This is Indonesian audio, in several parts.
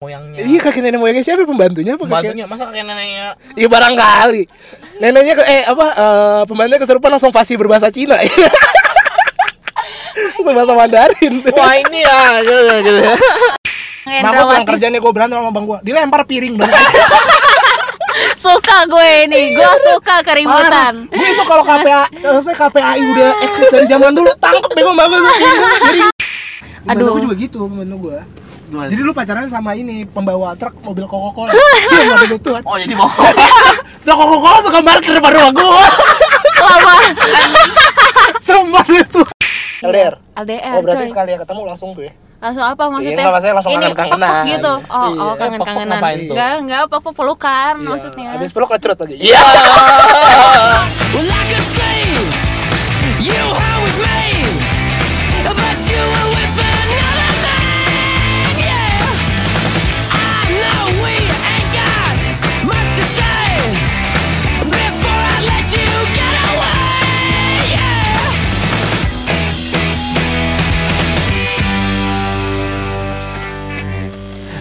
moyangnya. Iya kakek nenek moyangnya siapa pembantunya apa kakek? Pembantunya masa kakek neneknya Iya barangkali. Neneknya ke eh apa eh, pembantunya kesurupan langsung fasih berbahasa Cina. langsung bahasa Mandarin. Wah ini ya gitu gitu. Nah, Yang gue pulang dramatis. kerjanya gue berantem sama bang gue Dilempar piring bang Suka gue ini, gue suka keributan. Gue itu kalau KPA Maksudnya KPAI udah eksis dari zaman dulu Tangkep bego bagus Jadi Aduh. gue juga gitu pembantu gue Gimana? Jadi lu pacaran sama ini Pembawa truk mobil Coca-Cola Sih gak ada Tuhan Oh jadi mau Truk Coca-Cola suka parkir depan rumah gue Lama. Sumpah itu LDR LDR. Oh berarti coy. sekali ya ketemu langsung tuh ya Langsung apa maksudnya? nggak, maksudnya langsung Ini kangen-kangenan. gitu. Oh, Iya. oh Eh, kangen-kangenan. Enggak, enggak apa-apa pelukan Iya, maksudnya. Abis peluk lecrut lagi Iya Well, I could say you were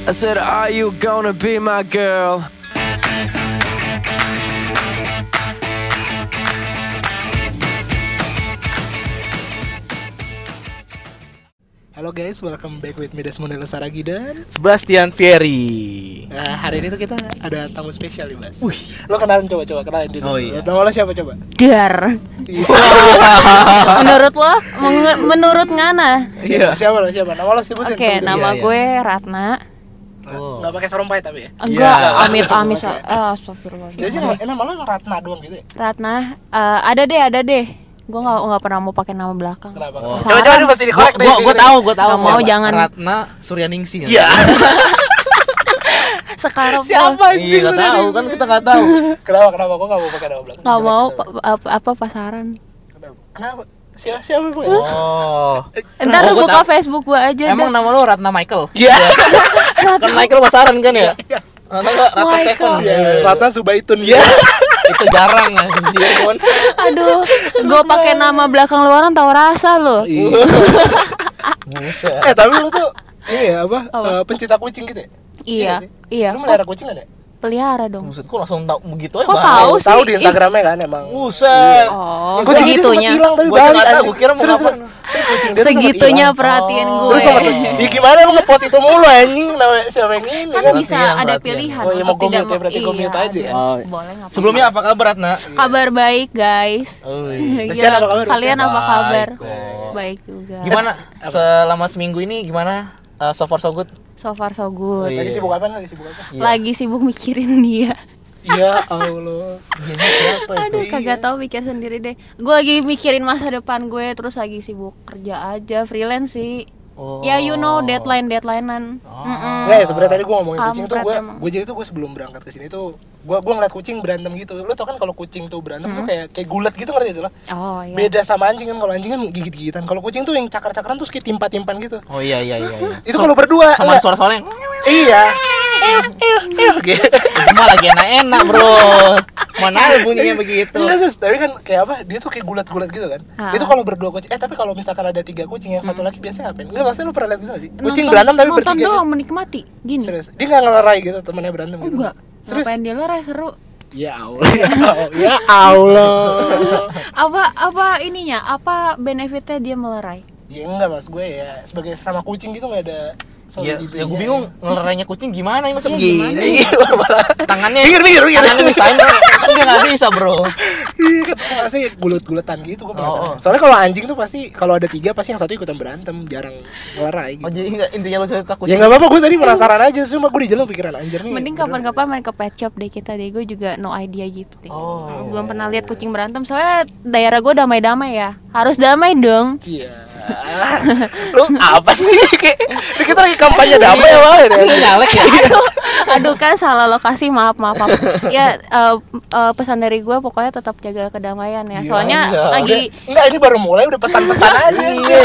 I said, Are you gonna be my girl? Halo guys, welcome back with me Desmond Lesaragi dan Sebastian Fieri Nah, hari ini tuh kita ada tamu spesial nih, Mas. Wih, lo kenalin coba coba kenalin diri. Oh, dulu. iya. Nama lo siapa coba? Dar. Menurut lo, menurut Ngana? Iya Siapa lo siapa? Nama lo sebutin. Oke, sebutin. nama Iya, iya. gue Ratna. Oh. Nggak pakai sarung pahit tapi ya. Enggak, Iya. amit amit. Oke. Ah, astagfirullah. Jadi sih nama, eh, nama lo Ratna doang gitu ya? Ratna, eh, ada deh, ada deh. Gue nggak nggak pernah mau pakai nama belakang. Kenapa? Oh. Coba coba ini pasti Gua, dikorek gua, gua tahu, gua tahu. Nggak mau, jangan. Ratna Suryaningsi. kan? Iya. Sekarang Siapa Iya, nggak tahu kan kita nggak tahu. Kenapa kenapa gua nggak mau pakai nama belakang? nggak mau apa, apa pasaran. Kenapa? Siapa siapa bu? Oh. Ntar Oh, gua buka. Facebook gue aja. Emang dah. nama lu Ratna Michael? Iya. Kan Michael pasaran kan ya? Iya. Atau enggak Ratna Michael. Stephen? Iya. Ratna Subaitun ya. Itu jarang anjir. Cuman Aduh, gue pakai nama belakang luaran tahu rasa lo. Iya. Eh tapi lu tuh ini ya apa? Apa? eh, pencinta kucing gitu ya? Iya, iya. Lu melihara kucing nggak ada? Pelihara dong. Buset, kok langsung tahu begitu aja. Kok Bang? tahu Oh, tahu sih? di Instagramnya kan emang. Buset. Oh, Kucing itu sempat segitunya. hilang tapi Gua juga balik. gua kira mau Serius, serius. Tuh Segitunya perhatian Oh. gue. Terus sempat Ya gimana lu ngepost itu mulu anjing namanya siapa yang ini Kan bisa Perhatian, ada perhatian. pilihan. Oh, iya, mau untuk gua tidak mute ya, berarti gua iya, mute aja ya? Oh. Boleh nggak Sebelumnya apa kabar Ratna? Kabar baik guys. Oh, iya. Kabar, Kalian apa kabar? Baik juga. Gimana selama seminggu ini gimana? Uh, so far so good? So far so good. Iya. Lagi sibuk apa? Lagi sibuk apa? Iya. Lagi sibuk mikirin dia. Ya Allah. Siapa itu? Aduh, kagak tahu mikir sendiri deh. Gue lagi mikirin masa depan gue, terus lagi sibuk kerja aja, freelance sih. Oh. Ya you know deadline deadlinean. Mm-mm. Nggak ya sebenarnya tadi gue ngomongin kucing tuh gue gue jadi tuh gue sebelum berangkat ke sini tuh gue gue ngeliat kucing berantem gitu. Lo tau kan kalau kucing tuh berantem tuh kayak kayak gulat gitu ngerti sih lo? Oh iya. Beda sama anjing kan kalau anjing kan gigit-gigitan. Kalau kucing tuh yang cakar-cakaran tuh kayak timpa-timpan gitu. Oh iya iya iya. iya. Itu kalau berdua sama enggak. suara-suara yang Iya. Mah lagi enak-enak bro mana ada bunyinya begitu Enggak sus, tapi kan kayak apa? Dia tuh kayak gulat-gulat gitu kan. Ah. Itu kalau berdua kucing. Eh tapi kalau misalkan ada tiga kucing yang satu lagi biasanya ngapain? Enggak maksudnya lu pernah lihat gitu gak sih? Kucing Nonton- berantem tapi nonton bertiga. doang gitu. menikmati. Gini. Serius. Dia nggak ngelerai gitu temennya berantem gitu. Enggak. Serius. Ngapain dia lerai seru. Ya Allah. Ya Allah. Ya Allah. Apa apa ininya? Apa benefitnya dia melerai? ya enggak mas gue ya sebagai sesama kucing gitu nggak ada ya, ya gue bingung ngelerainya kucing gimana ini masa Iya, Iya, tangannya mikir, mikir. tangannya misahin kan dia nggak bisa bro Iya kan pasti gulut-guletan gitu gue penasaran. Oh, oh. Soalnya kalau anjing tuh pasti kalau ada tiga pasti yang satu ikutan berantem, jarang ngelerai gitu. oh jadi nggak intinya lo cerita Ya kucing nggak apa-apa, gue tadi penasaran aja, cuma gue di jalan pikiran anjir nih. Mending kapan-kapan main ke pet shop deh kita deh. Gue juga no idea gitu deh. Oh. Belum pernah lihat kucing berantem. Soalnya daerah gue damai-damai ya. Harus damai dong. Iya. Lu apa sih? Kayak kita lagi kampanye damai ya, nyalek ya Aduh kan salah lokasi maaf maaf. maaf. ya eh, eh, pesan dari gue pokoknya tetap jaga kedamaian ya. Soalnya iya. lagi Enggak, ini baru mulai udah pesan-pesan aja. iya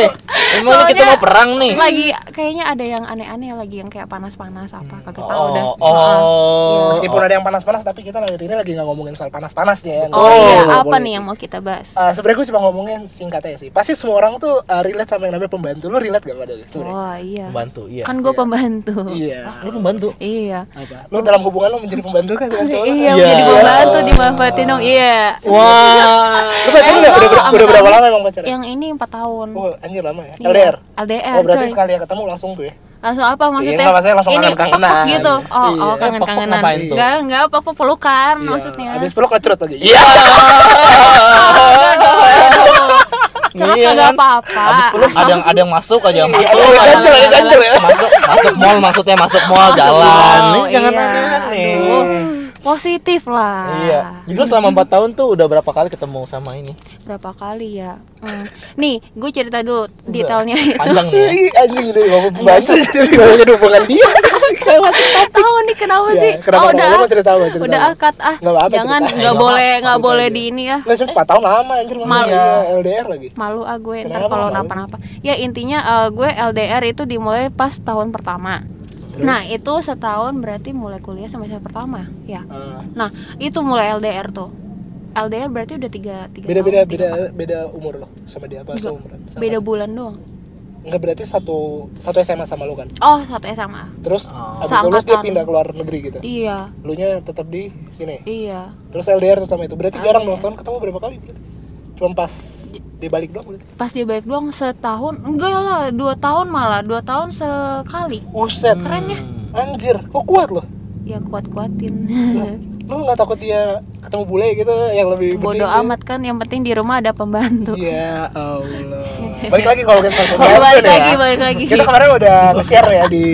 emang ini kita Soalnya- mau perang nih lagi kayaknya ada yang aneh-aneh lagi yang kayak panas-panas apa kagak tahu dah. oh oh Meskipun ada yang panas-panas, tapi kita lagi ini lagi nggak ngomongin soal panas-panasnya ya. Oh, iya, nggak apa boleh. nih yang mau kita bahas? Uh, sebenarnya gue cuma ngomongin singkatnya sih. Pasti semua orang tuh uh, relate sama yang namanya pembantu. Lu relate gak pada sebenarnya? Wah iya. Pembantu, iya. Kan gue Iya. pembantu. Iya. Lu pembantu. Iya. Apa? Lu dalam hubungan lu menjadi pembantu kan? Iya, Iya. jadi pembantu dimanfaatin dong. Iya. Wah. Lu pacaran udah, berapa lama emang pacaran? Yang ini 4 tahun. Oh, anjir lama ya. Iya. LDR. LDR. Oh, berarti sekali ya ketemu langsung tuh ya. Langsung apa maksudnya? nggak, maksudnya langsung ini kangen-kangenan. gitu. Oh, Iya. oh Eh, kangen-kangenan. Enggak, enggak apa-apa pelukan Iya. maksudnya. Habis peluk ngecrut lagi. Iya. Celak Iya kagak kan? apa-apa. Habis peluk ada yang ada yang masuk aja yang Iya, masuk. ada yang ganjel, ada ganjel ya. Masuk masuk mall maksudnya masuk mall Masuk jalan. Nih jangan iya. aneh-aneh. Positif lah. Iya. Jadi lu selama 4 tahun tuh udah berapa kali ketemu sama ini? Berapa kali ya? Hmm. Nih, gue cerita dulu detailnya. Panjang nih. ya. Anjing ini ngomong jadi ngomongin hubungan dia. Gak tahu nih kenapa Ya, sih? kenapa? oh, Lu udah, mau cerita apa? Cerita udah apa? akad ah. Nggak apa-apa, Jangan, nggak Nggak boleh, nggak boleh di ini ya. Nggak sih 4 tahun lama anjir Malu. maksudnya LDR lagi. Malu ah gue ntar Kenapa kalau napa-napa. Ya intinya eh, gue LDR itu dimulai pas tahun pertama. Terus? Nah itu setahun berarti mulai kuliah semester pertama, ya. Ah, Nah itu mulai LDR tuh. LDR berarti udah tiga tiga beda tahun, beda tiga beda beda umur lo sama dia apa seumuran? Sama. Beda bulan doang. Enggak berarti satu satu SMA sama lo kan. Oh satu SMA. Terus Oh. habis lulus dia Seangkatan. pindah ke luar negeri gitu. Iya Lu nya tetap di sini. iya. Terus LDR terus sama itu. Berarti jarang dong LDR. setahun ketemu berapa kali berarti? Cuma pas dia balik doang. Pas dia balik doang setahun enggak lah dua tahun malah dua tahun sekali. Buset. Keren ya. Hmm. Anjir, kok kuat loh? Ya kuat kuatin. Lu nggak takut dia ketemu bule gitu yang lebih Bodoh amat kan yang penting di rumah ada pembantu. Ya Allah. Balik lagi kalau kita balik lagi, ya. balik lagi. Kita kemarin udah nge-share ya di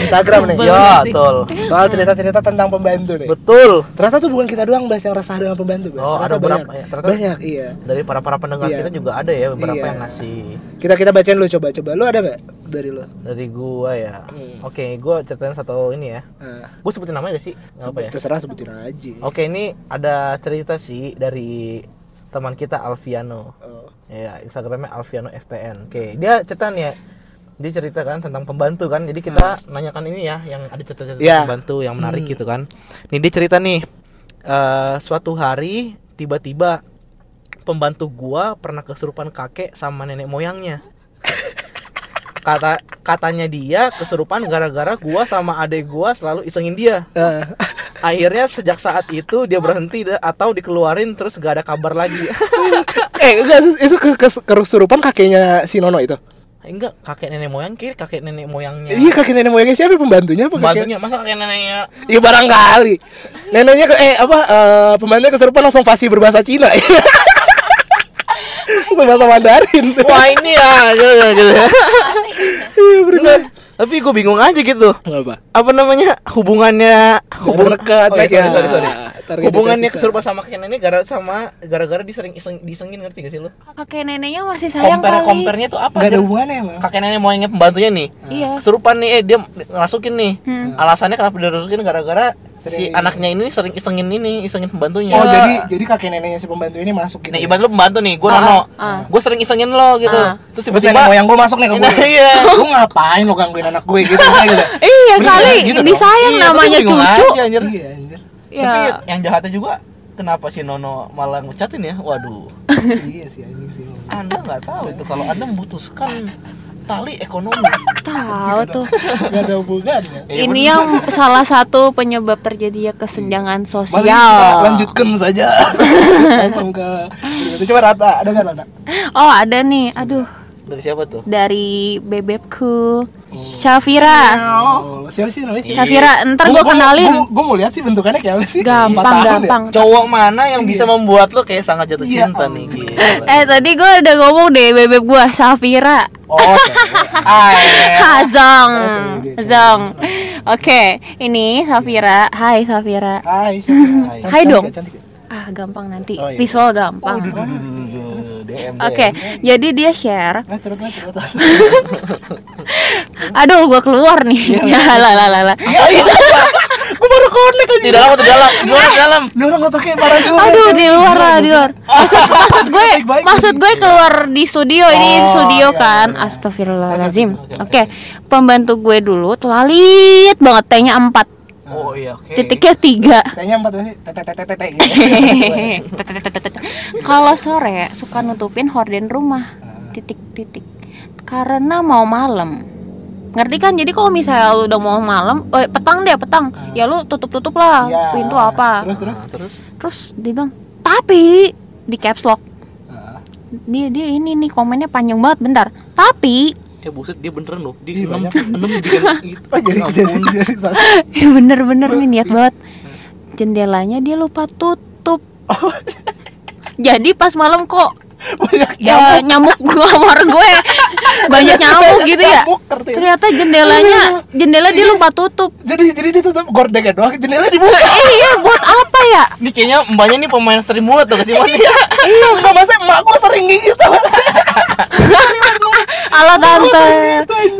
Instagram nih. Ya, betul. Soal cerita-cerita tentang pembantu nih. Betul. Ternyata tuh bukan kita doang bahas yang resah dengan pembantu. Oh, ada Ternyata banyak. ya. Ternyata Banyak, iya. dari para para pendengar Iya. kita juga ada ya beberapa Iya. yang ngasih Kita kita bacain lu coba coba. Lu ada nggak dari lu? dari gua ya. Hmm. Oke, gua ceritain satu ini ya. Nah, Gua sebutin namanya gak sih? Apa ya? terserah sebutin aja. Oke, ini ada cerita sih dari teman kita Alfiano. Oh. Ya, Instagramnya Alfiano STN. Oke, dia cerita nih ya. Dia cerita kan tentang pembantu kan. Jadi kita nanyakan ini ya, yang ada cerita-cerita Ya. pembantu yang menarik Hmm. gitu kan. Nih dia cerita nih. eh suatu hari tiba-tiba pembantu gua pernah kesurupan kakek sama nenek moyangnya. Kata katanya dia kesurupan gara-gara gua sama adek gua selalu isengin dia. Eh, Akhirnya sejak saat itu dia berhenti atau dikeluarin terus gak ada kabar lagi. eh itu ke, ke, kesurupan kakeknya si Nono itu. Enggak, kakek nenek moyang kiri kakek nenek moyangnya. Iya kakek nenek moyangnya siapa pembantunya apa kakek? Pembantunya masa kakek neneknya Iya barangkali. Neneknya eh apa eh, pembantunya kesurupan langsung fasih berbahasa Cina. langsung bahasa Mandarin. Wah ini ya gitu gitu. Iya. Enggak, tapi gue bingung aja gitu. Apa? Apa namanya hubungannya hubungan dekat oh, aja. sorry, sorry, sorry. Hubungannya susah. kesurupan sama kakek nenek gara sama gara-gara disering iseng, disengin ngerti gak sih lu? Kakek neneknya masih sayang Compare kali. compare-nya tuh apa? Gak ada hubungannya emang. Kakek nenek moyangnya pembantunya nih. Iya. Kesurupan nih eh dia masukin nih. Hmm. Alasannya kenapa dia masukin gara-gara si Sering- anaknya ini sering isengin ini, isengin pembantunya. Oh jadi jadi kakek neneknya si pembantu ini masuk gitu. Nih ya? ibarat lu pembantu nih, gue Ah, Nono. ah. Gue sering isengin lo gitu. Ah. Terus tiba-tiba nenek moyang gue masuk nih ke gue. Nah, iya. Lu ngapain lo gangguin anak gue gitu kayak gitu. Iya Bener, kali, gitu disayang Iya, namanya cucu. aja, anjir. Iya anjir. Ya. Tapi yang jahatnya juga kenapa si Nono malah ngucatin ya? Waduh. iya sih anjing sih. Anda nggak tahu itu kalau Anda membutuhkan tali ekonomi. Tahu tuh. Gak ada hubungannya. Ya, Ini yang salah satu penyebab terjadinya kesenjangan Mari sosial. kita lanjutkan saja. Langsung ke itu coba rata ada nggak rata? Oh, ada nih. Aduh, dari siapa tuh? dari bebekku. Syafira. Oh, siapa sih namanya? Syafira, ntar gue kenalin. Gue mau lihat sih bentukannya kayak apa sih? Gampang, ya? gampang. Cowok mana yang bisa membuat lo kayak sangat jatuh Iya. cinta nih? Gila. Eh, tadi gue udah ngomong deh bebek gua Syafira. Oh. Ah, iya, iya. Hazong. Oh, cewek dia, Zong. Oke, ini Safira. Hai Safira. Hai, Hai cantik dong. cantik? Ah, gampang nanti. Oh, iya. Visual gampang. DM, Oke, jadi dia share. Nah, nah, cerut. Aduh, gua keluar nih. Iya, Ya lah lah lah lah. Gue baru connect aja. Di dalam atau di dalam? Di luar, di dalam. Ini orang otaknya parah juga. Aduh, di luar lah, di luar. Maksud maksud gue, maksud gue keluar di studio ini Oh, studio iya, kan. iya. Astagfirullahalazim. Oke, pembantu gue dulu telalit banget T-nya 4, Oh iya, oke. titiknya 3. Kayaknya empat sih. Tete tete tete gitu. Kalau sore suka nutupin horden rumah. Titik-titik. karena mau malam ngerti kan? Jadi kalau misalnya lu udah mau malam eh petang deh petang. Ya lu tutup tutup lah Iya. pintu apa. Terus terus. terus? Terus dia bilang tapi di caps lock. Ah. dia dia ini nih komennya panjang banget bentar. Tapi eh buset dia beneran loh. Dia Ih, enam enam di gitu. Oh jadi jadi jadi salah. ya bener-bener nih niat banget. Jendelanya dia lupa tutup. Jadi pas malam kok Banyak ya nyamuk kamar gue banyak nyamuk gitu ya? ya? ternyata jendelanya jendela dia lupa tutup. Jadi jadi dia tutup gordengan doang, jendela dibuka. eh iya buat apa ya? Ini kayaknya mbaknya nih pemain seri mulut tuh kasih mandi ya Iya, enggak masa emak gua sering gitu. ala tante.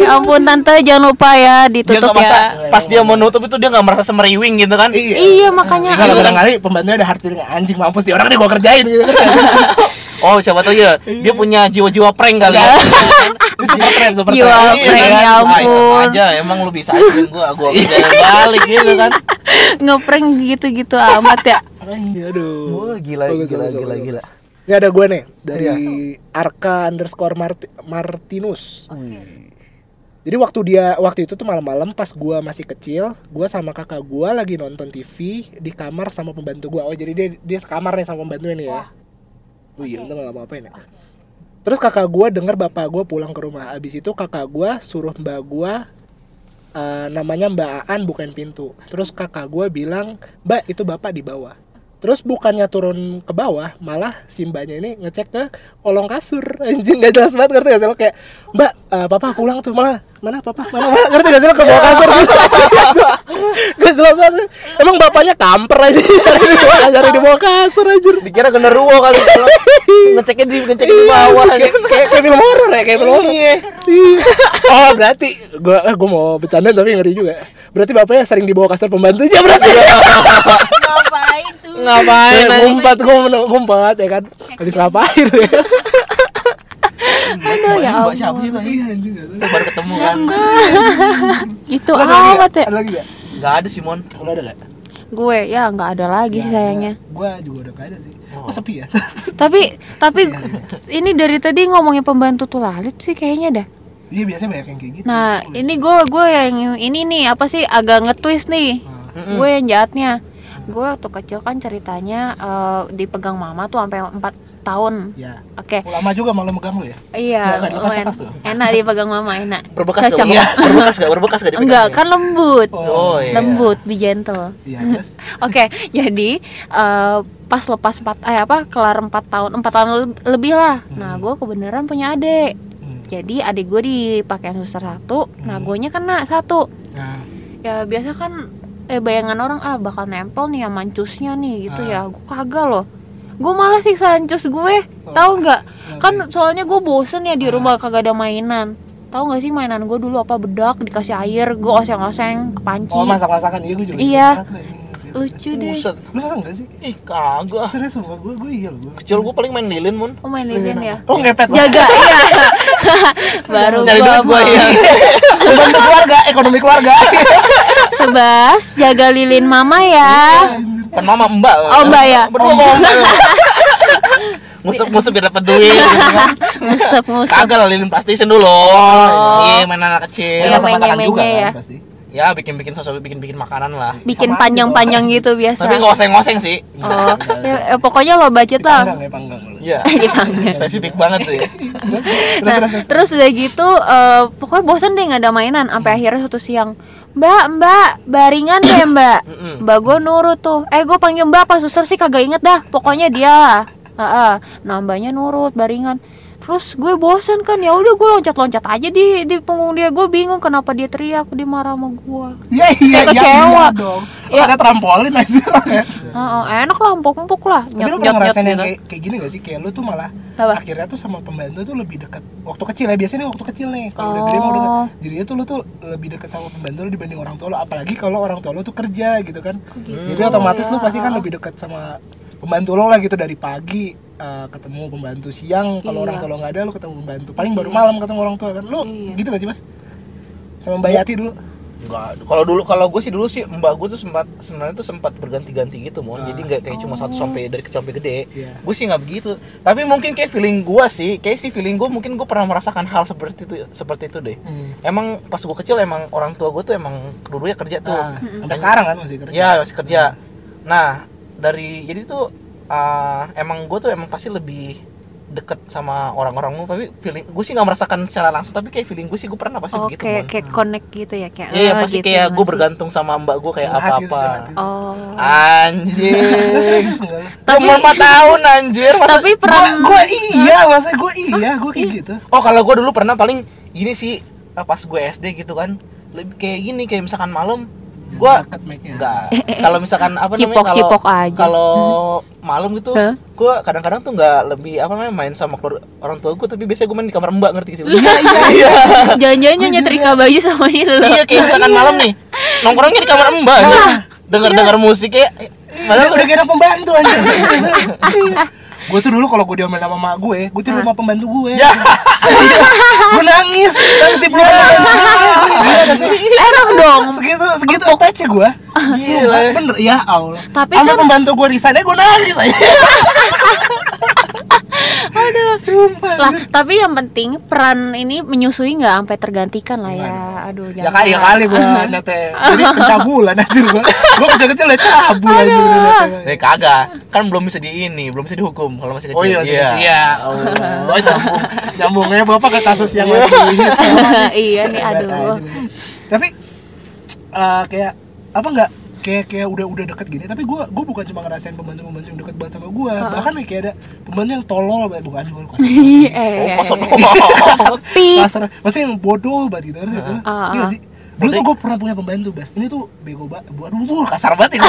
ya ampun tante jangan lupa ya dia ditutup nggak masa ya pas dia mau nutup itu dia nggak merasa semeriwing gitu kan? Iya. Makanya. Aduh. kadang kali pembantunya ada hard feeling anjing mampus di orang nih gua kerjain gitu. oh siapa tahu ya dia punya jiwa-jiwa prank kali ya super keren, super Jiwa keren. prank, Iya, ya kan? Ah, ampun. sama aja emang lu bisa aja gua gua balik gitu kan ngeprank gitu-gitu amat ya aduh. Wah, gila, Bagus, gila, bagus, gila, bagus. gila. Ini ada gue nih dari Arka underscore Marti- Martinus. Jadi waktu dia waktu itu tuh malam-malam pas gua masih kecil, gua sama kakak gua lagi nonton TV di kamar sama pembantu gua. Oh, jadi dia dia sekamar nih sama pembantu ini ya. Oh iya, untung gak apa-apain ya. Terus kakak gua denger bapak gua pulang ke rumah. Abis itu kakak gua suruh mbak gua eh, namanya Mbak Aan bukain pintu. Terus kakak gua bilang, "Mbak, itu bapak di bawah." Terus bukannya turun ke bawah, malah si mbaknya ini ngecek ke kolong kasur. Anjing gak jelas banget ngerti gak sih lo kayak, "Mbak, eh, papa pulang tuh malah mana papa? Mana, mana?" ngerti gak sih lo ke bawah kasur gitu. gak jelas banget. Emang bapaknya kamper aja dari di bawah, kasur anjir. dikira genderuwo kali ngeceknya di ngeceknya di bawah kayak, kayak, kayak film horor ya, kayak film horor. Iya. Oh, berarti gua eh, gua mau bercanda tapi ngeri juga. Berarti bapaknya sering di bawah kasur pembantunya berarti. ngapain tuh ngapain gua men- ngumpet ya kan. Habis ngapain ya? Aduh ya Mbak siapa sih tadi Iya gak tahu. baru ketemu kan itu amat gak? ya Ada lagi gak? nggak ada Simon Lo ada gak? gue ya nggak ada lagi sih sayangnya Gua juga udah gak ada sih. Oh. Sepi ya? tapi tapi ini dari tadi ngomongin pembantu tuh lalit sih kayaknya dah Iya biasanya banyak yang kayak gitu. nah ini gue gue yang ini nih apa sih agak nge-twist nih Nah, gue yang jahatnya gue waktu kecil kan ceritanya eh, dipegang mama tuh sampai 4 tahun ya. oke Lama juga malah megang lu ya? iya Nggak- dilepas-lepas lumayan. tuh? enak dipegang mama enak berbekas Cocok. gak? Iya. berbekas gak? berbekas gak dipegang? enggak kan lembut oh iya lembut be gentle Iya, terus Oke, jadi eh, pas lepas empat eh apa kelar empat tahun empat tahun le- lebih lah. Nah, Hmm. gue kebenaran punya adik. hmm. Jadi adik gue dipakai suster satu, nah Hmm. gue kena satu. Nah, Ya biasa kan eh bayangan orang ah bakal nempel nih ya mancusnya nih gitu Ah. ya. Gue kagak loh. Gue malah siksa ancus gue, Oh. tahu nggak? Kan Oke. soalnya gue bosen ya di Ah. rumah kagak ada mainan. Tahu nggak sih mainan gue dulu apa bedak dikasih air, gue oseng-oseng ke panci. Oh, masak-masakan iya gue juga. Iya. Lucu deh. Buset. Lu masak enggak sih? ih kagak Serius semua gue gue iya loh. Gua. kecil gua paling main lilin mun Oh main lilin ya. Oh, ngepet. jaga iya baru Nyari gua ya Membantu keluarga, ekonomi keluarga. sebas jaga lilin mama ya kan mama mbak. Oh, mbak ya? berdua mau mbak. Ngusap ngusap biar dapat duit gitu kan. Ngusap kagak lah lilin plastisin dulu. Oh. iya main anak kecil. Iya, masak-masakan juga ya. kan pasti. ya bikin bikin sosok bikin bikin makanan lah. Bikin Sama aja panjang-panjang gitu biasa. Tapi nggak oseng-oseng sih. Oh ya, ya, pokoknya lo budget lah. Panggang ya, iya. Dipanggang. spesifik banget sih. Nah terus udah gitu eh, pokoknya bosan deh nggak ada mainan sampai akhirnya suatu siang mbak mbak baringan deh mbak. Mbak gue nurut tuh. Eh gue panggil mbak apa suster sih? Kagak inget dah. Pokoknya dia Heeh. nah mbaknya nurut baringan terus gue bosen kan ya udah gue loncat-loncat aja di di punggung dia gue bingung kenapa dia teriak dia marah sama gue Iya iya iya kecewa. iya dong. Iya. Ada trampolin aja ya. Heeh, enak lah empuk-empuk lah Tapi lu pernah ngerasain yang gitu kayak, kayak gini gak sih? Kayak lu tuh malah Apa? akhirnya tuh sama pembantu tuh lebih dekat waktu kecil ya biasanya waktu kecil nih kalau udah gede mah udah Oh. jadi tuh lu tuh lebih dekat sama pembantu lu dibanding orang tua lu apalagi kalau orang tua lu tuh kerja gitu kan gitu. jadi otomatis lu ya. pasti kan lebih dekat sama pembantu lo lah gitu dari pagi eh, ketemu pembantu siang kalau Iya. orang tua lo nggak ada lu ketemu pembantu paling baru malam ketemu orang tua kan lu Iya. gitu gak sih mas sama Mbak Yati dulu Enggak, kalau dulu kalau gue sih dulu sih mbak gue tuh sempat sebenarnya tuh sempat berganti-ganti gitu mon. Jadi nggak kayak cuma satu sampai dari kecil sampai gede. Iya. Gue sih nggak begitu. Tapi mungkin kayak feeling gue sih, kayak sih feeling gue mungkin gue pernah merasakan hal seperti itu seperti itu deh. Hmm. Emang pas gue kecil emang orang tua gue tuh emang dulunya kerja tuh. Nah, sampai sekarang kan masih kerja. Iya masih kerja. Nah dari jadi tuh uh, emang gue tuh emang pasti lebih deket sama orang-orang lu tapi feeling gue sih nggak merasakan secara langsung tapi kayak feeling gue sih gue pernah pasti Oh, begitu kayak kayak connect gitu ya kayak. Iya oh, pasti gitu kayak gue bergantung sama mbak gue kayak gitu, apa-apa gitu. Oh. Anjir. Tapi- 4 tahun anjir Masa- Tapi peran gua iya, masa gua iya, gua kayak gitu. Oh kalau gue dulu pernah paling gini sih Pas gue SD gitu kan lebih Kayak gini kayak misalkan malam Gue Dekat mic-nya. Enggak Kalau misalkan apa namanya kalau Cipok-cipok aja. Kalau malam gitu Hah? Gue kadang-kadang tuh nggak lebih apa namanya main sama keluarga- orang tua gue Tapi biasanya gue main di kamar mbak ngerti sih Iya, iya, iya. jangan-jangan nyetrika baju sama ini lo. Iya kayak misalkan malam nih Nongkrongnya di kamar mbak gitu. Denger-denger musik kayak Padahal udah anak pembantu anjir. gue tuh dulu kalau gue diomelin sama mak gue, gue tidur sama pembantu gue. Ya gue nangis, nangis di peluk pembantu gue. Enak dong. Segitu segitu attach gue. Gila. Bener, ya Allah. Tapi Sampai kan- pembantu gue resign gue nangis aja. Aduh. Sumpah. Lah, tapi yang penting peran ini menyusui nggak sampai tergantikan lah ya. Aduh, Ya jangan. kali ya kali gue nete. Jadi pencabulan anjir gue. Gue kecil-kecil udah cabul aja udah nete. Eh kagak, kan belum bisa di ini, belum bisa dihukum kalau masih kecil. Oh iya, iya. iya. Oh, nyambung. Nyambungnya Bapak ke kasus yang lagi sekarang. iya nih, aduh. Tapi eh, kayak apa enggak kayak kayak udah udah deket gini tapi gue gue bukan cuma ngerasain pembantu pembantu yang deket banget sama gue bahkan kayak ada pembantu yang tolol banget bukan? Gue Oh, eh, kosong. Pip. kasar maksudnya yang bodoh banget gitu. Kan. Ah, Iya. Ah. sih? Dulu tuh gue pernah punya pembantu bas. Ini tuh bego banget aduh tuh kasar banget ya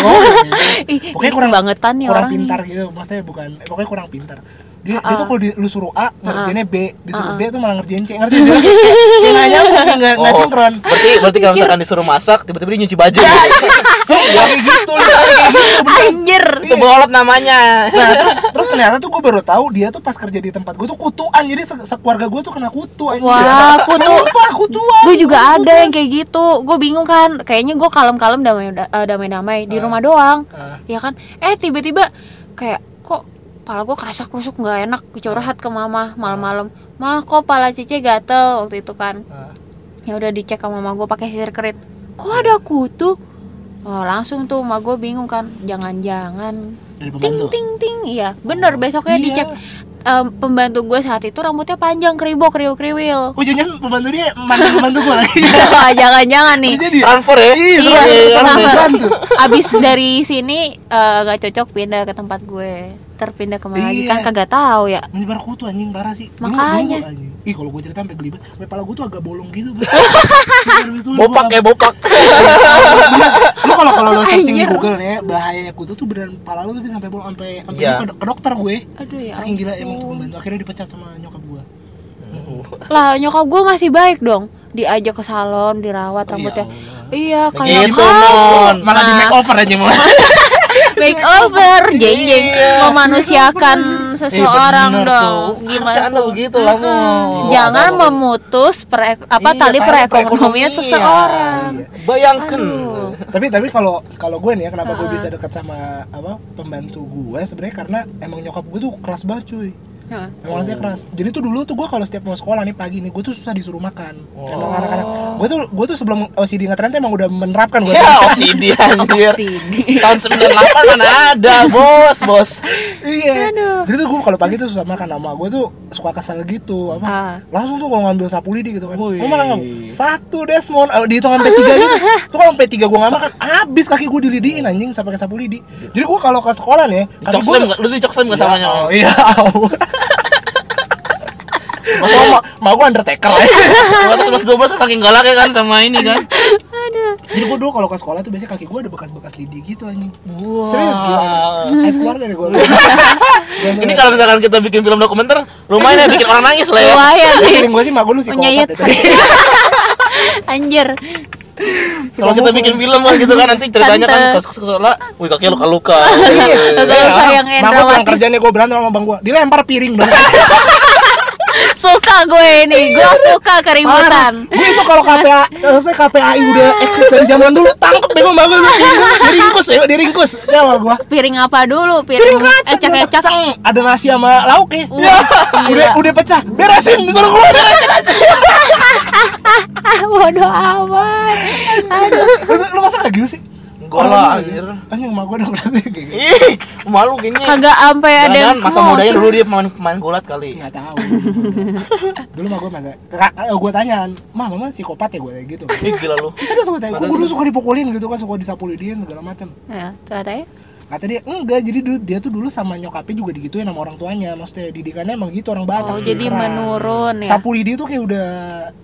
Ih, Pokoknya kurang- kebangetan nih kurang orang. pintar gitu. Maksudnya bukan eh, pokoknya kurang pintar dia, Ah, dia tuh kalau lu suruh A ngerjainnya B disuruh Ah, B tuh malah ngerjain C ngerti nggak kayak nggak nyambung nggak nggak Oh, sinkron Berarti berarti kalau misalkan disuruh masak, tiba-tiba dia nyuci baju. Ya, gitu. Sumpah kayak gitu lu kayak gitu bener. Anjir. Itu bolot namanya. Nah terus terus ternyata tuh gue baru tahu dia tuh pas kerja di tempat gue tuh kutuan jadi se sekeluarga gue tuh kena kutu anjir. Wah, kutu. Sumpah kutuan. Gue juga ada yang kayak gitu. Gue bingung kan. Kayaknya gue kalem-kalem damai eh, damai-damai di Ah. rumah doang. Ya kan? Eh tiba-tiba kayak pala gue kerasa kerusuk nggak enak. Curhat ke mama malam-malam. Mah kok pala Cice gatel waktu itu kan. Ah. Ya udah dicek sama mama gue pakai sisir kerit. Kok ada kutu? Oh, langsung tuh mama gue bingung kan. Jangan-jangan ting ting ting iya bener besoknya Iya. dicek Em, pembantu gue saat itu rambutnya panjang kribo kriu kriwil Oh jangan pembantu dia mantan pembantu gue lagi. jangan jangan nih Jadi Transfer ya? Iya, iya, transfer. pembantu. abis dari sini eh, gak cocok pindah ke tempat gue terpindah ke mana lagi Iya. kan kagak tahu ya Menyebar kutu anjing parah sih. Dulu- Makanya. dulu, anjing. Ih kalau gue cerita sampai gelibet, sampai pala gue tuh agak bolong gitu. Bopak ya bopak. lu kalau kalau lo searching di. Google nih ya, bahayanya kutu tuh beneran pala lu tuh bisa sampai bolong sampai sampai Iya. gua ke, dokter gue. aduh ya Saking gila emang tuh ampun. pembantu akhirnya dipecat sama nyokap gue. lah nyokap gue masih baik dong diajak ke salon dirawat rambutnya iya kayak Gitu, kamu. Mon. Malah di Nah, make over aja mau. makeover jeng jeng Iya. memanusiakan seseorang bener dong tuh. gimana Anda begitu lah. Mm-mm. jangan Mon. memutus per apa Iya, tali perekonomian seseorang Bayangkan. Aduh. tapi tapi kalau kalau gue nih ya kenapa gue bisa dekat sama apa pembantu gue sebenarnya karena emang nyokap gue tuh keras banget cuy Nah, emang kelasnya keras. Jadi tuh dulu tuh gue kalau setiap mau sekolah nih pagi nih gue tuh susah disuruh makan. Oh. emang anak-anak. Gue tuh gue tuh sebelum OCD ngetren tuh emang udah menerapkan gue Ya, OCD anjir. sini Tahun 98 mana ada, Bos, Bos. iya. Aduh. jadi tuh gue kalau pagi tuh susah makan. Sama gue tuh suka kesel gitu apa. Ah. langsung tuh kalau ngambil sapu lidi gitu kan. Gue malah ngambil satu Desmond oh, dihitung sampai tiga gitu. Tuh kalau sampai tiga gue nggak makan habis kaki gue dilidiin anjing sampai ke sapu lidi jadi gue kalau ke sekolah nih kaki gue nggak? Lu dicok slam nggak sama Ya, oh, nyokap? iya Masa ma, ma gue undertaker aja Waktu sebelas dua belas saking galaknya kan sama ini kan. Jadi gue dulu kalau ke sekolah tuh biasanya kaki gue ada bekas-bekas lidi gitu anjing. Wah. Serius gila. Aib keluar dari gue Ini kalau misalkan kita bikin film dokumenter, lumayan ya bikin orang nangis lah ya. lumayan. Feeling gue sih mak gue lu psikopat ya anjir Kalau kita bikin film kan gitu kan nanti ceritanya kan Tante. ke ke sekolah, wih kakinya luka-luka. Luka-luka yang pulang dramatis. kerjanya gue berantem sama bang gue Dilempar piring dong suka gue ini gue suka keributan Gue itu kalau KPA, saya KPAI udah eksis dari zaman dulu, tangkep deh gue bagus. Diringkus ya, diringkus. Ya gua. piring apa dulu piring ecek-ecek Cang, ada nasi sama lauk ya. Wah, udah gila. udah pecah. Beresin, disuruh gua beresin aja. bodoh amat aduh Lu, masa kayak gitu sih? Lah anjir. Anjing emak gua dong berarti kayak gitu. Ih, malu kayaknya. kagak sampai ada yang masa mau. mudanya dulu dia pemain pemain gulat kali. Enggak tahu. dulu mah gua masa Kak, eh, gua tanya, "Mah, mama psikopat ya gua kayak gitu." Ih gila lu. Serius gua tanya, "Kok gua dulu suka dipukulin gitu kan, suka disapuliin segala macam." ya katanya Kata dia, enggak, jadi dulu, dia tuh dulu sama nyokapnya juga digituin sama orang tuanya Maksudnya didikannya emang gitu orang Batak oh jadi keras. menurun ya Sapu lidi tuh kayak udah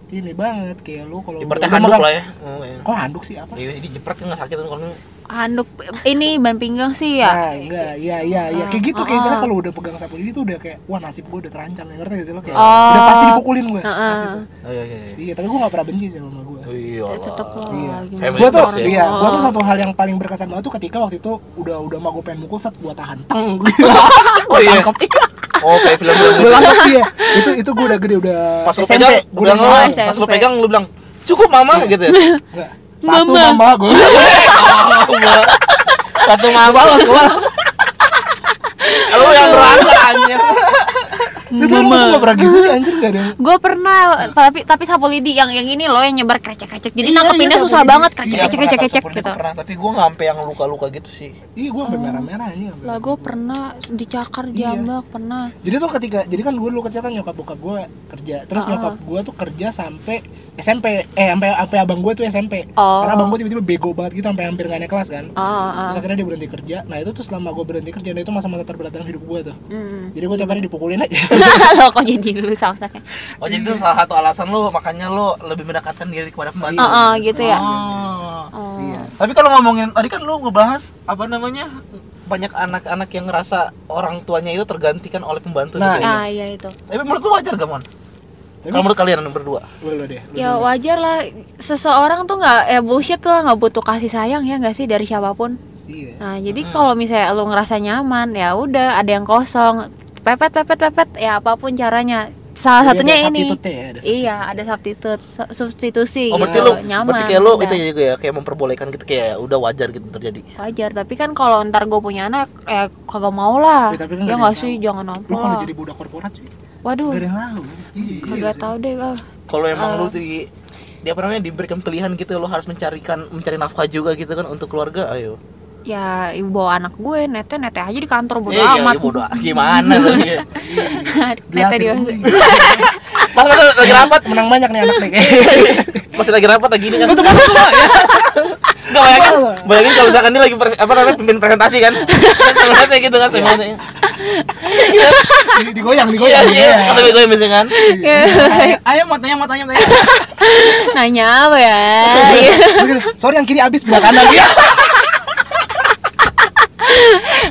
ini banget Kayak lu kalau udah handuk megang- lah ya. Oh, iya. Kok handuk sih apa? Iya, ini jepret kan nggak sakit kan kalau handuk ini ban pinggang sih ya Nah, enggak, iya, iya, iya, kayak gitu kayak istilahnya ah. kalau udah pegang sapu lidi tuh udah kayak, wah nasib gue udah terancam ya, ngerti gak sih lo? Kayak, Oh. udah pasti dipukulin gue ah. itu. Oh iya iya. iya. Iya, tapi gue gak pernah benci sih sama gue Oh, iya. ya tetep lah Iya. Gue tuh, ya. iya, gue tuh satu hal yang paling berkesan banget tuh ketika waktu itu udah udah mah gue pengen mukul set gue tahan teng Oh iya. Oh kayak film-film gue gitu. langsung iya itu itu gue udah gede udah Pas lu SMP pegang, gue gue udah bilang, SMP pas lu pegang lu bilang cukup mama gitu ya. Enggak. satu Mama. mama gue Satu mama gua. Lu yang berasa anjir. Itu lu masa gak pernah gitu sih anjir gak ada. Gue pernah tapi tapi sapu lidi yang yang ini loh yang nyebar krecek krecek jadi Iya, nangkepinnya iya, susah lidi. banget krecek Iya, gitu. itu Pernah, tapi gua nggak sampai yang luka-luka gitu sih. iya gue sampai merah-merah aja sampai- lah gue pernah dicakar Iya. jambak pernah. Jadi tuh ketika jadi kan gue dulu kecil kan nyokap bokap gue kerja. Terus Ah. nyokap gue tuh kerja sampai SMP eh sampai sampai abang gue tuh SMP Oh. karena abang gue tiba-tiba bego banget gitu sampai hampir gak naik kelas kan oh, oh. terus akhirnya dia berhenti kerja nah itu tuh selama gue berhenti kerja nah itu masa-masa terberat dalam hidup gue tuh Hmm. jadi gue tiap hari dipukulin aja lo kok jadi lu sama-sama Oh jadi itu salah satu alasan lu makanya lu lebih mendekatkan diri kepada pembantu. oh, oh, gitu ya Oh. oh. iya Tapi kalau ngomongin tadi kan lu ngebahas apa namanya banyak anak-anak yang ngerasa orang tuanya itu tergantikan oleh pembantu Nah, gitu ya. ah iya itu Tapi menurut lu wajar gak mon? Tapi- Kalau menurut kalian berdua? lu, lu deh. Lu ya dulu. wajar lah. Seseorang tuh nggak eh bullshit lah. Nggak butuh kasih sayang ya nggak sih dari siapa pun. Iya. Nah jadi kalau misalnya lu ngerasa nyaman ya udah ada yang kosong. Pepet pepet pepet ya apa pun caranya. Salah Jadi satunya ada ini. ya, ada iya ada substitute su- substitusi Oh berarti gitu, lu nyaman berarti kayak lu udah. itu juga ya kayak memperbolehkan gitu kayak udah wajar gitu terjadi. wajar tapi kan kalau ntar gue punya anak eh kagak mau lah. Ya, tapi ya nggak sih tahu. jangan lu nampak kalau jadi budak korporat sih waduh. Gak ada yang tahu iya, kagak tahu deh ah. Kalau emang Eh. lu di dia apa namanya diberikan pilihan gitu lu harus mencarikan mencari nafkah juga gitu kan untuk keluarga ayo. Ya ibu bawa anak gue nete nete aja di kantor bodo Eh, iya, amat. iya, bodo gimana lagi ya nete di Liatin, pas pas lagi rapat? Menang banyak nih anak nih. Masih lagi rapat lagi ini kan? Ya Gak bayangin, bayangin kalau misalkan ini lagi pres- apa namanya pimpin presentasi kan? Sebenarnya gitu kan sebenarnya. Di- digoyang iya digoyang iya digoyang. kata gue misalnya kan? Iya. ayo, mau tanya mau tanya mau tanya. Nanya apa ya? Sorry yang kiri habis belah kanan. Ya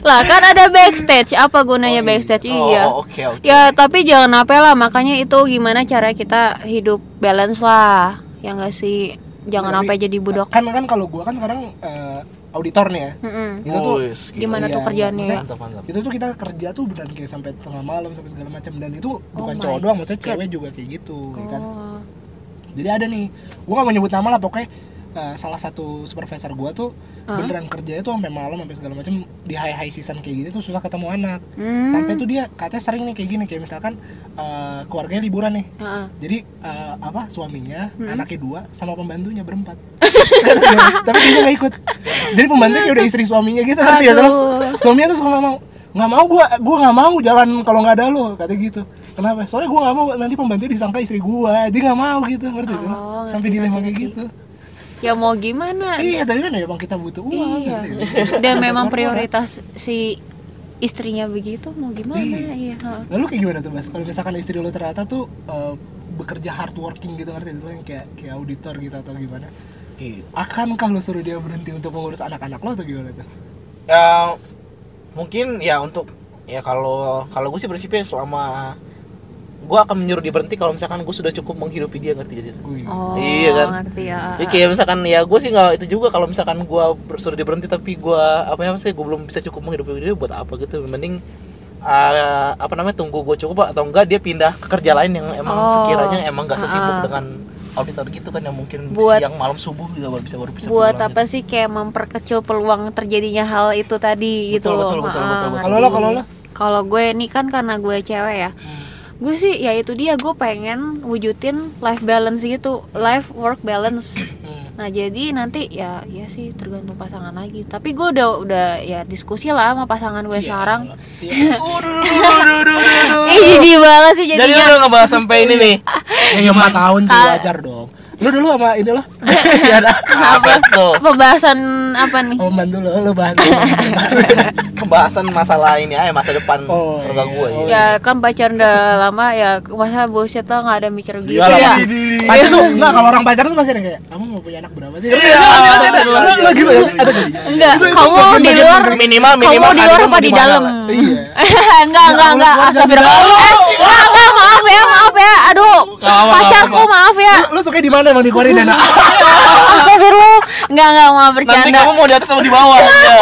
lah kan ada backstage. Apa gunanya Oh, iya. backstage? oh iya. Oh, oke oke. Ya tapi jangan apa lah. Makanya itu gimana cara kita hidup balance lah. Ya nggak sih jangan Tapi- sampai jadi budak kan kan kalau gua kan sekarang eh, auditor nih ya Mm-mm. itu tuh gila. gimana tuh Iya, kerjaannya ya itu tuh kita kerja tuh beneran kayak sampai tengah malam sampai segala macam dan itu bukan Oh cowok my doang maksudnya God. cewek juga kayak gitu ya kan oh. jadi ada nih gua gak mau nyebut nama lah pokoknya salah satu supervisor gua tuh Hah? beneran kerja itu sampai malam sampai segala macam di high high season kayak gini tuh susah ketemu anak. Hmm. sampai tuh dia katanya sering nih kayak gini kayak misalkan eh, keluarganya liburan nih. Heeh. jadi eh, apa suaminya Hmm. anaknya dua sama pembantunya berempat. Tapi dia nggak ikut. Jadi pembantunya udah istri suaminya gitu ngerti ya suaminya tuh suka ngomong nggak mau gua gua nggak mau jalan kalau nggak ada lo kata gitu. Kenapa? Soalnya gua nggak mau nanti pembantunya disangka istri gua dia nggak mau gitu ngerti kan Oh, sampai ngerti, dilema kayak gitu ya mau gimana iya tapi kan ya emang kita butuh uang Iya. kan? dan memang prioritas si istrinya begitu mau gimana Iya. iya heeh. lalu kayak gimana tuh mas kalau misalkan istri lo ternyata tuh eh, bekerja hard working gitu ngerti lo yang kayak kayak auditor gitu atau gimana Iya. akankah lo suruh dia berhenti untuk mengurus anak-anak lo atau gimana tuh ya mungkin ya untuk ya kalau kalau gue sih prinsipnya selama gue akan menyuruh dia berhenti kalau misalkan gue sudah cukup menghidupi dia ngerti jadi oh Iya kan? ngerti ya Jadi kayak misalkan ya gue sih nggak itu juga kalau misalkan gue suruh dia berhenti tapi gue apa ya maksudnya gue belum bisa cukup menghidupi dia buat apa gitu mending eh, apa namanya tunggu gue cukup atau enggak dia pindah ke kerja lain yang emang Oh. sekiranya emang gak sesibuk Ah. dengan auditor gitu kan yang mungkin Buat- siang malam subuh juga baru bisa baru bisa buat pulang apa gitu. sih kayak memperkecil peluang terjadinya hal itu tadi gitu Betul, loh betul, betul, Ah, betul, betul. Kalau lo, kalau lo? kalau gue ini kan karena gue cewek ya Hmm. Gue sih ya itu dia gue pengen wujudin life balance gitu life work balance Hmm. nah jadi nanti ya ya sih tergantung pasangan lagi tapi gue udah udah ya diskusi lah sama pasangan gue Iya, sekarang iya. Aduh, aduh, aduh, aduh, aduh. eh jadi banget sih Jadi jadinya udah ngebahas sampai ini nih. Ya 4 tahun tuh Ah. wajar dong. Lu dulu sama ini lo? Ya ada. Apa tuh? pembahasan apa nih Sama mantu lo, lo bahas. Pembahasan masalah ini aja masa depan Oh, keluarga iya. gue. Oh, Iya. ya kan pacaran udah lama ya masa bullshit lah nggak ada mikir gitu ya pasti. Pasti tuh, enggak kalau orang pacaran tuh pasti ada kayak, kamu mau punya anak berapa sih? Iya. Lo lo gitu ya? Ada enggak kamu di luar dari- minimal kamu minimal di luar apa di dalam lah. Iya. enggak enggak enggak astagfirullah jangan Eh, enggak enggak maaf ya maaf ya aduh Nggak pacarku nggak maaf ya Lu- Lu suka di mana emang di Korea Nana? astagfirullah enggak enggak mau Nanti bercanda kamu mau di atas atau di bawah? Ya.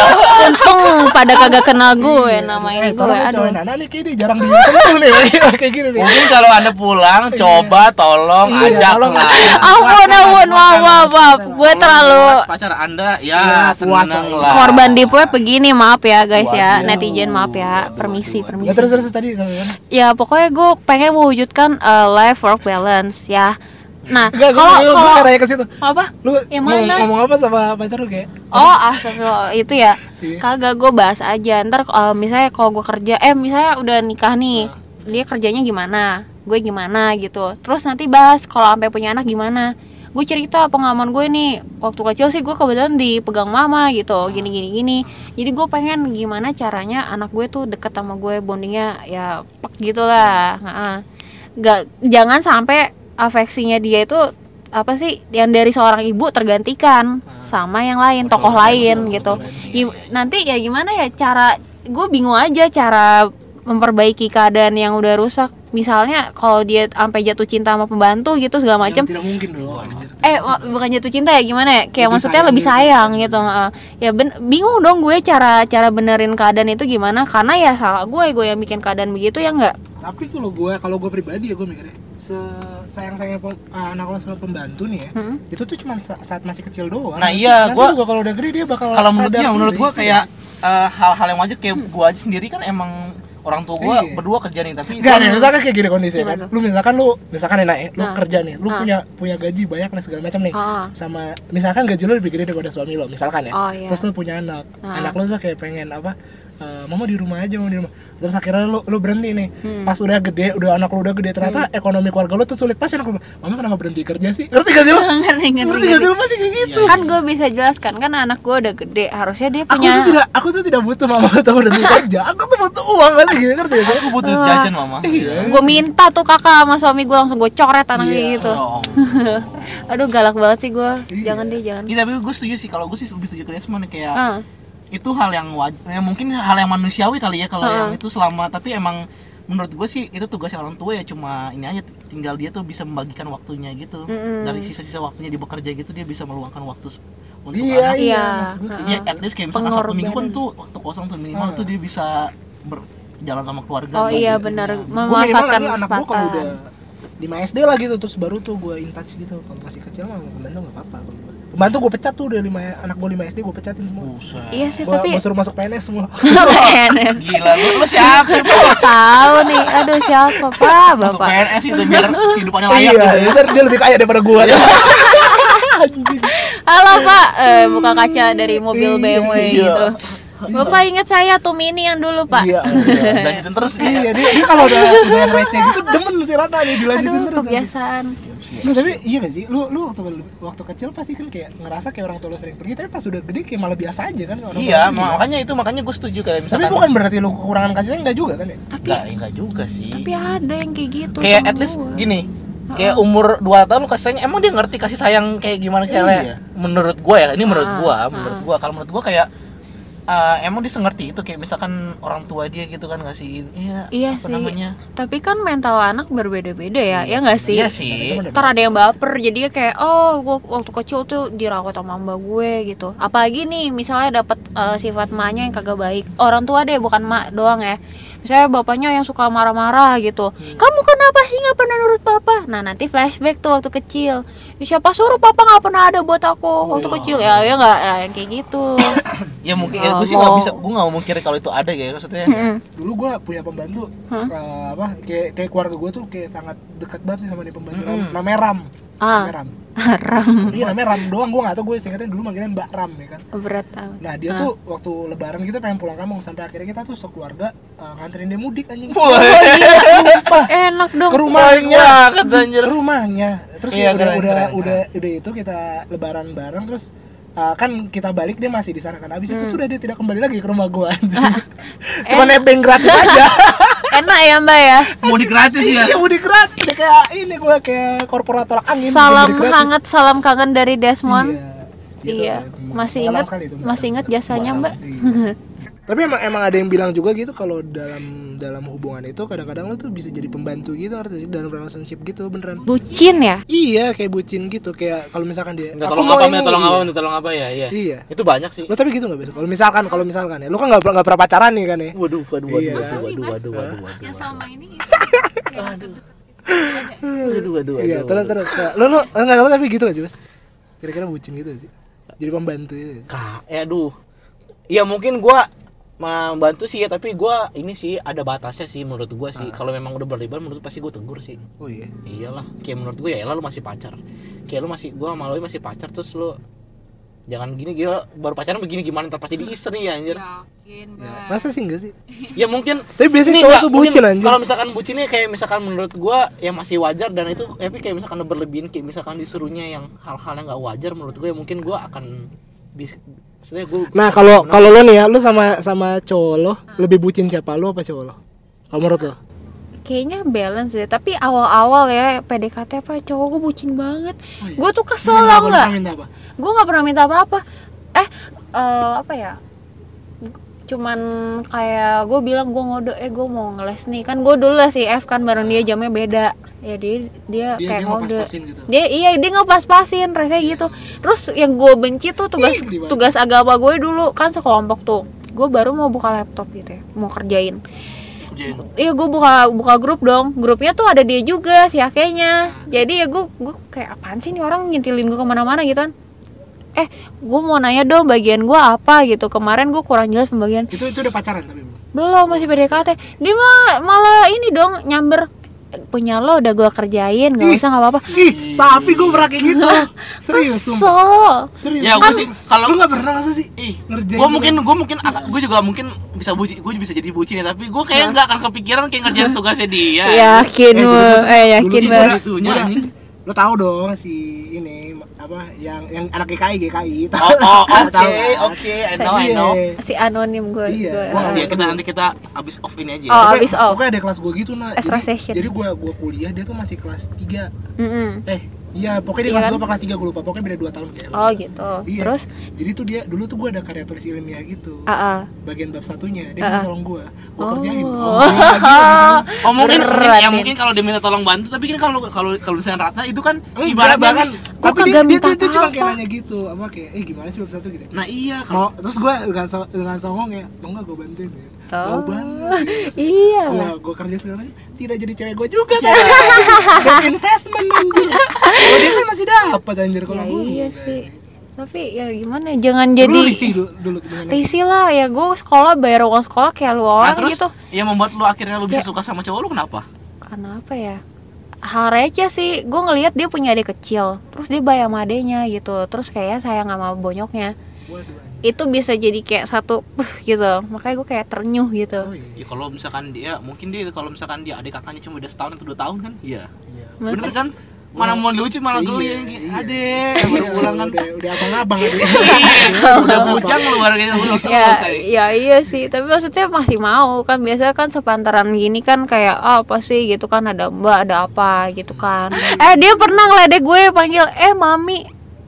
untung pada kagak kenal gue nama ini Eh, gue ya, aduh cowok Nana nih kayak dia jarang di nih kayak gini nih. Mungkin kalau anda pulang, coba tolong Iya, ajak tolong. lah. ampun ampun maaf maaf maaf gue terlalu pacar anda, ya Iya, seneng lah. korban di web begini maaf ya guys ya netizen maaf ya permisi Ya permisi terus terus tadi sampai mana? ya pokoknya gue pengen mewujudkan uh, life work balance ya nah kalau kalau nanya ke situ. apa? Lu Yang mana? ngomong apa sama pacar lu kayak? oh astagfirullah itu ya. Iya. kagak gue bahas aja. Ntar uh, misalnya kalau gue kerja eh misalnya udah nikah nih dia kerjanya gimana? Gue gimana gitu. Terus nanti bahas kalau sampai punya anak gimana. Gue cerita pengalaman gue nih. Waktu kecil sih gue kebetulan dipegang mama gitu. Gini gini gini. Jadi gue pengen gimana caranya anak gue tuh deket sama gue bondingnya ya pek gitu lah. Nggak jangan sampai afeksinya dia itu apa sih yang dari seorang ibu tergantikan sama yang lain tokoh lain gitu Gi- nanti ya gimana ya cara gue bingung aja cara memperbaiki keadaan yang udah rusak misalnya kalau dia sampai jatuh cinta sama pembantu gitu segala macam Tidak mungkin dong. anjir. eh bukan jatuh cinta ya gimana ya kayak Lebih maksudnya sayang lebih gitu. sayang gitu heeh. ya ben- bingung dong gue cara cara benerin keadaan itu gimana karena ya salah gue gue yang bikin keadaan begitu ya enggak Tapi kalau gue kalau gue pribadi ya gue mikirnya se sayang sayangnya anak lo sama pembantu nih ya Hmm. itu tuh cuma sa- saat masih kecil doang. Nah, iya, nanti gua- juga kalau udah gede dia bakal Kalau menurut dia, menurut gua kayak eh, hal-hal yang wajar kayak gua aja sendiri kan emang orang tua gua Iya. berdua kerja nih tapi Enggak nih, misalkan kayak gini kondisinya kan. Lu misalkan lu misalkan enak ya, lu Nah. kerja nih, lu Nah. punya punya gaji banyak dan segala macam nih. Ah. Sama misalkan gaji lu lebih gede daripada suami lo, misalkan ya. Oh, iya. Terus lu punya anak. Nah. Anak lu tuh kayak pengen apa? eh, mama di rumah aja, mau di rumah. Terus akhirnya lu lu berhenti nih. Hmm. Pas udah gede, udah anak lu udah gede ternyata ekonomi keluarga lu tuh sulit. Pas anak lu, mama kenapa berhenti kerja sih? Ngerti gak sih lu? ngerti ngerti, Ngerti gak sih lu pasti kayak gitu. kan gue bisa jelaskan kan anak gue udah gede harusnya dia Aku punya tuh tidak aku tuh tidak butuh mama tuh berhenti kerja. Aku tuh butuh uang kan gitu, ngerti gak? aku butuh jajan mama. Iya. gue minta tuh kakak sama suami gue langsung gue coret anaknya Iya. gitu Oh. aduh galak banget sih gue Iya. jangan deh jangan Iya tapi gue setuju sih kalau gue sih lebih setuju ke Desmond kayak ah itu hal yang waj- ya mungkin hal yang manusiawi kali ya kalau Ha. yang itu selama tapi emang menurut gue sih itu tugasnya orang tua ya cuma ini aja tinggal dia tuh bisa membagikan waktunya gitu Mm-mm. dari sisa-sisa waktunya di bekerja gitu dia bisa meluangkan waktu s- untuk Iya, anak iya. Iya. gue. Ha. ya at least kayak misalkan satu minggu kan Pengorbanan. tuh waktu kosong tuh minimal Hmm. tuh dia bisa berjalan sama keluarga oh gitu. iya benar memanfaatkan anak gue kalau udah kesempatan 5 SD lah gitu terus baru tuh gue in touch gitu kalau masih kecil mah nggak apa-apa kalau gua. pembantu gue pecat tuh udah lima anak gue 5 SD gue pecatin semua. Buset. iya sih gue tapi suruh masuk PNS semua. PNS gila lu, lu siapa bos? Tahu nih. Aduh siapa? Pak masuk bapak PNS itu biar kehidupannya layak iya gitu ya. ntar dia lebih kaya daripada gue anjing halo pak. Eh, buka kaca dari mobil Iya, BMW iya. gitu bapak ingat saya tuh mini yang dulu pak iya lanjutin terus iya dia, dia kalau udah udah yang receh gitu demen si Rata nih dilanjutin aduh terus kebiasaan Nah, tapi iya gak sih? Lu lu waktu waktu kecil pasti kan kayak ngerasa kayak orang tua lu sering pergi, tapi pas udah gede kayak malah biasa aja kan orang iya tua pergi. makanya itu makanya gue setuju kayak Tapi misalkan bukan berarti lu kekurangan kasih sayang enggak juga kan ya? tapi enggak enggak juga sih tapi ada yang kayak gitu kayak at least gua. gini kayak umur 2 tahun lu kasih sayang emang dia ngerti kasih sayang kayak gimana sih Iya. menurut gua ya ini menurut Ah, gua ah. menurut gua kalau menurut gua kayak eh, emang dia sengerti itu kayak misalkan orang tua dia gitu kan ngasihin iya Iya apa sih. namanya? Tapi kan mental anak berbeda-beda ya ya nggak sih. iya sih. Ntar ada yang baper jadi kayak oh gua waktu kecil tuh dirawat sama mbak gue gitu. Apalagi nih misalnya dapat eh, sifat emaknya yang kagak baik. Orang tua deh bukan mak doang ya misalnya bapaknya yang suka marah-marah gitu. Hmm. kamu kenapa sih nggak pernah nurut papa? Nah nanti flashback tuh waktu kecil. "Ya, siapa suruh papa nggak pernah ada buat aku waktu kecil? Ya ya nggak ya, kayak gitu. Ya mungkin Oh, ya, gue sih nggak bisa gue nggak mau kira kalau itu ada kayak maksudnya. Mm-mm. dulu gue punya pembantu Hah? eh, apa kayak kayak keluarga gue tuh kayak sangat dekat banget nih sama nih pembantu. Mm-mm. namanya Ram ah namanya Ram. Ram. Iya namanya Ram doang. Gue nggak tahu gue singkatnya dulu manggilnya Mbak Ram ya kan? Berat amat. nah dia Ah. tuh waktu lebaran kita pengen pulang kampung sampai akhirnya kita tuh sekeluarga eh, nganterin dia mudik anjing. Wah. enak dong. Ke rumahnya. Ke rumahnya. Terus Iya, udah keren, udah keren, udah udah itu kita lebaran bareng terus uh, kan kita balik dia masih di sana kan. Habis itu Hmm. sudah dia tidak kembali lagi ke rumah gua. Eh. cuma nebeng gratis aja. Enak ya mbak ya? Mudik gratis ya? Iya mudik gratis. Dia kayak ini gua kayak korporat tolak angin salam hangat salam kangen dari Desmond. Iya, Gitu, Iya, masih ingat itu, masih ingat jasanya mbak. Iya. tapi emang emang ada yang bilang juga gitu kalau dalam dalam hubungan itu kadang-kadang lo tuh bisa jadi pembantu gitu sih dalam relationship gitu beneran bucin ya iya kayak bucin gitu kayak kalau misalkan dia minta "Aku tolong apa ini," minta tolong iya. apa minta tolong apa ya iya iya itu banyak sih Lo tapi gitu nggak biasa? Kalau misalkan, kalau misalkan ya, lo kan nggak pernah nggak pernah pacaran nih kan ya? waduh waduh Iya. waduh waduh waduh waduh waduh waduh selama ini waduh waduh Iya, waduh, terus waduh. terus. Lo lo nggak lo tapi gitu aja mas? Kira-kira bucin gitu sih? Jadi pembantu gitu. Kak, eh aduh. Ya mungkin gua membantu sih ya, tapi gua ini sih ada batasnya sih menurut gua sih. Kalau memang udah berlebihan menurut pasti gua tegur sih. Oh iya. Iyalah, kayak menurut gua ya elah lu masih pacar. Kayak lu masih gua malu masih pacar terus lu jangan gini gila baru pacaran begini gimana ntar pasti diiser nih ya anjir. yakin Ya, masa sih enggak sih? Ya mungkin Tapi biasanya cowok nggak, tuh bucin anjir. Kalau misalkan bucinnya kayak misalkan menurut gua yang masih wajar dan itu tapi kayak misalkan udah berlebihan kayak misalkan disuruhnya yang hal-hal yang nggak wajar menurut gua ya mungkin gua akan bis maksudnya gua Nah kalau kalau lo nih ya, lo sama sama cowok lo lebih bucin siapa lo apa cowok lo? Kalau menurut lo? kayaknya balance deh tapi awal-awal ya PDKT apa cowok gue bucin banget Oh, iya. gue tuh kesel nggak minta apa? gue nggak pernah minta apa-apa eh eh, apa ya cuman kayak gue bilang gue ngode eh gue mau ngeles nih. Kan gue dulu lah si F kan bareng dia jamnya beda. Ya dia dia, Dia kayak dia ngode. gitu. dia iya dia ngepas-pasin rasanya gitu. Terus yang gue benci tuh tugas Ih, tugas agama gue dulu kan sekelompok tuh. Gue baru mau buka laptop gitu ya mau kerjain. Kerjain. iya gue buka buka grup dong. Grupnya tuh ada dia juga si akenya. Jadi ya gue gue kayak apaan sih nih orang ngintilin gue ke mana-mana gitu kan eh gue mau nanya dong bagian gue apa gitu? Kemarin gue kurang jelas pembagian. Itu itu udah pacaran tapi belum. belum masih PDKT. Dia mah malah ini dong nyamber. "Eh, punya lo udah gue kerjain nggak usah nggak apa-apa. Ih, tapi gue pernah kayak gitu. Serius, sumpah. so Serius. Ya gue sih kalau Lo nggak pernah masa sih? ih Ngerjain gue mungkin gue mungkin gue juga mungkin bisa buci gue bisa jadi bucin ya tapi gue kayak nggak akan kepikiran kayak ngerjain tugasnya dia. Yakin Eh, eh yakin banget Lo tahu dong si ini apa yang yang anak GKI GKI. oh oh oke Tahu kan? oke I know I know Iya. si anonim gue Iya. gue, Wah, eh. ya kita nanti kita abis off ini aja ya. Oh, Pokoknya- abis off. Pokoknya ada kelas gue gitu nah. Extra jadi, session. Jadi gue gua kuliah dia tuh masih kelas 3 Mm-mm. Eh, iya pokoknya dia Iya kelas kan? 2 apa kelas 3 gue lupa. Pokoknya beda 2 tahun kayak. oh gitu Iya. terus Jadi tuh dia dulu tuh gue ada karya tulis ilmiah gitu. ah ah. Bagian bab satunya dia minta ah. tolong gue. Gue Oh. kerjain. Oh, lagi, Oh mungkin, Berat, mungkin ya mungkin kalau dia minta tolong bantu tapi kan kalau kalau kalau misalnya Ratna itu kan Enggak, bahkan Gua tapi dia, kagak dia, dia, dia cuma kayak nanya gitu apa kayak eh gimana sih bab satu gitu nah iya kalau terus gue dengan so, dengan songong ya mau nggak gue bantuin ya mau Oh. banget. iya. Wah, gue kerja sekarang tidak jadi cewek gue juga kan? Udah investment anjir kalau dia kan masih dapat anjir kalau ya gue iya sih. Tapi ya gimana jangan jadi jadi lu risih dulu, dulu dengan risih lah. Ya gue sekolah bayar uang sekolah kayak lu nah, orang terus gitu. yang membuat lu akhirnya lu bisa Ya. suka sama cowok lu kenapa? Karena apa ya? Hal receh sih. Gue ngelihat dia punya adik kecil. Terus dia bayar sama gitu. Terus kayak sayang sama bonyoknya. Waduh. Itu bisa jadi kayak satu gitu. Makanya gue kayak ternyuh gitu. Oh, iya. ya kalau misalkan dia mungkin dia kalau misalkan dia adik kakaknya cuma beda setahun atau dua tahun kan iya. Iya. bener kan? Mana mau lucu malah geli Iya, yang iya. adek baru Iya, pulang kan. udah udah abang-abang Iya, udah bujang lu baru gitu lu langsung ya selesai. ya iya sih. Tapi maksudnya masih mau kan. Biasanya kan sepantaran gini kan kayak ah, apa sih? Gitu kan. Ada mbak ada apa gitu kan. Eh dia pernah ngeledek gue panggil eh mami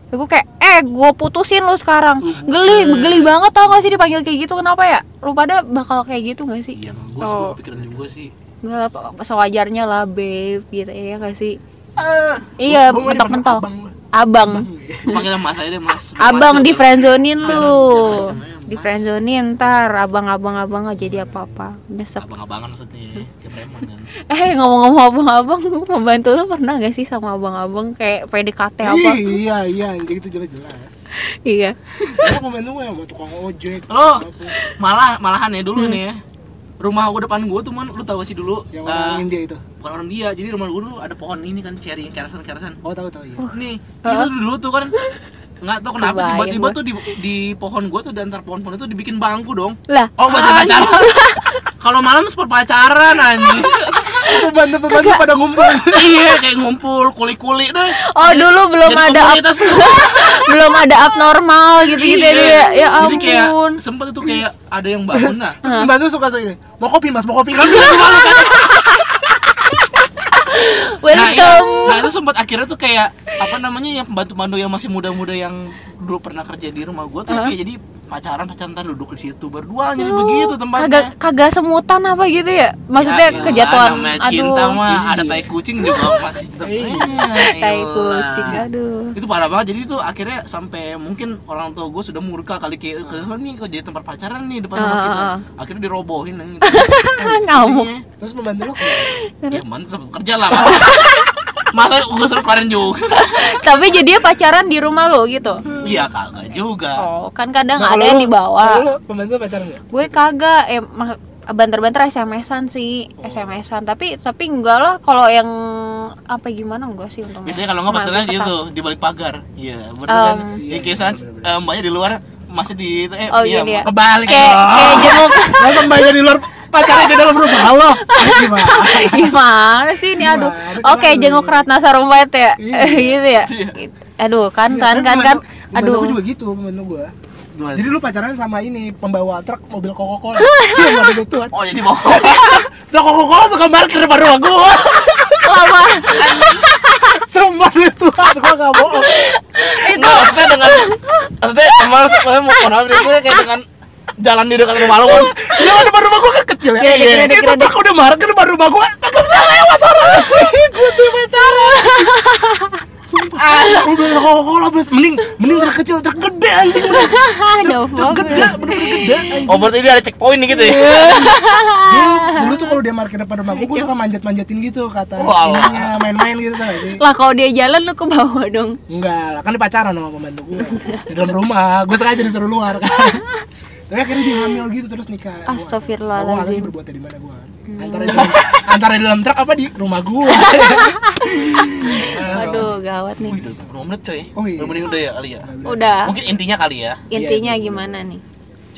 gue kayak eh gue putusin lu sekarang. Geli geli banget tau gak sih dipanggil kayak gitu? Kenapa ya? Lu pada bakal kayak gitu gak sih? Iya gue Oh. pikiran juga sih. Nggak apa sewajarnya lah babe gitu ya gak sih? Ah. Iya mentok-mentok. abang abang. Abang, ya. panggil mas aja deh mas. Abang di friendzonin Jangan- lu jangan- jangan- di friendzone ntar abang-abang abang nggak jadi apa-apa. Nyesek abang-abangan maksudnya kayak preman kan eh ngomong-ngomong abang-abang pembantu lo pernah gak sih sama abang-abang? Kayak PDKT apa? Iya iya anjing itu jelas jelas iya Gue pembantu gue sama tukang ojek Lo? malah malahan ya dulu Hmm. nih ya. Rumah gua depan gua tuh man lu tahu sih dulu? Yang eh, orang India itu? bukan orang dia. Jadi rumah gua dulu ada pohon ini kan cherry yang kerasan kerasan oh tahu tahu iya. Nih Hah? itu dulu tuh kan nggak tahu kenapa tiba-tiba tuh di, di pohon gua tuh di antar pohon-pohon itu dibikin bangku dong. Lah oh buat pacaran kalau malam sport pacaran anjing. Pembantu pembantu pada ngumpul. Iya kayak ngumpul kuli-kuli deh. Oh dulu belum Jadi ada tuh. belum ada abnormal gitu gitu ya Iya. dia ya. Jadi kayak ampun. sempet itu kayak ada yang bangun nah. Terus pembantu suka suka ini mau kopi mas? Mau kopi? Kan. welcome nah itu sempat akhirnya tuh kayak apa namanya yang pembantu-pembantu yang masih muda-muda yang dulu pernah kerja di rumah gua tuh Hah? kayak jadi pacaran pacaran ntar duduk di situ berdua jadi begitu kagak tempatnya. kagak semutan apa gitu ya maksudnya Ya, iya, kejatuhan aduh cinta mah Iya. ada tai kucing juga masih tetap Iya. tai kucing aduh itu parah banget jadi itu akhirnya sampai mungkin orang tua gue sudah murka kali kayak ke nih kok jadi tempat pacaran nih depan rumah Ah, kita ah, ah. akhirnya dirobohin yang itu Ngamuk. Kucingnya. terus pembantu lo ya mantap kerja lah masa gue suruh keluarin juga. Tapi jadinya pacaran di rumah lo gitu? Iya kagak juga. Oh kan kadang Nah, ada yang lo- di bawah kalau lo pembantu pacaran nggak? Gue kagak eh banter-banter SMS-an sih SMS-an tapi tapi enggak lah kalau yang apa gimana enggak sih untungnya biasanya kalau nggak Nah, pacaran dia tuh di balik pagar. Iya Um, kan? Ya kiasan eh, mbaknya di luar masih di itu eh Oh, iya gini ya. kebalik. Kayak oh. kayak jenguk. Masa mbaknya di luar pacarnya di dalam rumah. Lo gimana? Gimana sih ini? Aduh. Oke jenguk Ratna Sarumpait ya? Iya. gitu ya? Aduh kan kan kan kan Pembantu gue aduh. juga gitu pembantu gue Gimana? Jadi lu pacaran sama ini pembawa truk mobil Coca-Cola. Sih enggak ada gituan. oh jadi mau. Truk Coca-Cola suka parkir depan rumah gua. lama. Sumpah itu gua enggak bohong. itu maksudnya dengan maksudnya emang maksudnya mau nih, gue kayak dengan jalan di dekat rumah lo kan Ya depan rumah gua kan kecil ya. Kredit, kredit, Itu kredit. truk udah parkir depan rumah gua. Kagak bisa lewat orang. Gua tuh pacaran. Ah, mobil Coca-Cola bos. Mending mending truk kecil, truk gede anjing. Truk gede, bener-bener gede. anjing. oh berarti dia ada checkpoint nih gitu ya Dulu, dulu tuh kalau dia parkir depan rumah gua, gua suka manjat-manjatin gitu kata Oh, ininya main-main gitu tau sih? lah kalau dia jalan lu ke bawah dong Enggak lah, kan dia pacaran sama pembantu gue Di dalam rumah, gue sengaja disuruh luar kan Tapi akhirnya dia hamil gitu terus nikah. Gua- Astagfirullahaladzim. Gua sih berbuatnya di mana gue Antara di antara di dalam truk apa di rumah gue aduh. Gawat nih. Wih, udah 20 menit coy? Oh, iya. Udah menit udah ya kali ya? Udah mungkin intinya kali ya. Intinya Iya, gimana nih?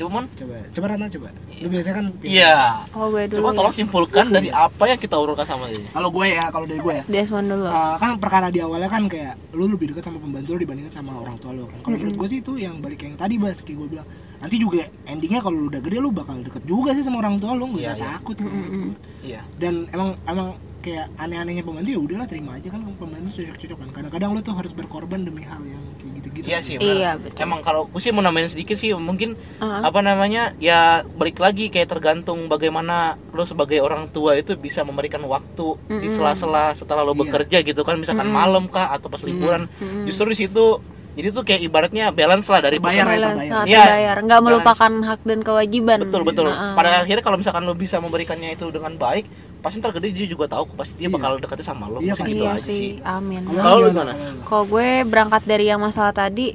Cuman Coba, coba Rana coba. Lu biasanya kan iya. Oh gue dulu coba ya. tolong simpulkan dari apa yang kita urutkan sama dia. Kalau gue ya, kalau dari gue ya. Desmond dulu. Uh, kan perkara di awalnya kan kayak lu lebih dekat sama pembantu lu dibandingkan sama orang tua lu. Kan. Kalau menurut gue sih itu yang balik yang tadi bahas kayak gue bilang. Nanti juga endingnya kalau lu udah gede lu bakal deket juga sih sama orang tua lu nggak Iya, iya. takut. Mm-mm. iya Dan emang emang kayak aneh-anehnya pembantu ya udahlah terima aja kan pembantu cocok-cocok kan. Kadang-kadang lu tuh harus berkorban demi hal yang kayak gitu-gitu. iya sih Iya, betul. emang kalau gue sih mau nambahin sedikit sih mungkin Ah. apa namanya ya balik lagi kayak tergantung bagaimana lo sebagai orang tua itu bisa memberikan waktu di Mm-mm. sela-sela setelah lo Iya. bekerja gitu kan misalkan Mm-mm. malam kah atau pas liburan Mm-mm. justru di situ jadi tuh kayak ibaratnya balance lah dari Bayar ya, terbayar. ah, Iya. terbayar. nggak melupakan hak dan kewajiban betul betul Ah, ah. pada akhirnya kalau misalkan lo bisa memberikannya itu dengan baik pasti ntar gede dia juga tahu pasti dia Iya. bakal dekatnya sama lo Iya, Mungkin pasti. gitu iya aja sih, sih amin Kalau lu gimana? kalau gue berangkat dari yang masalah tadi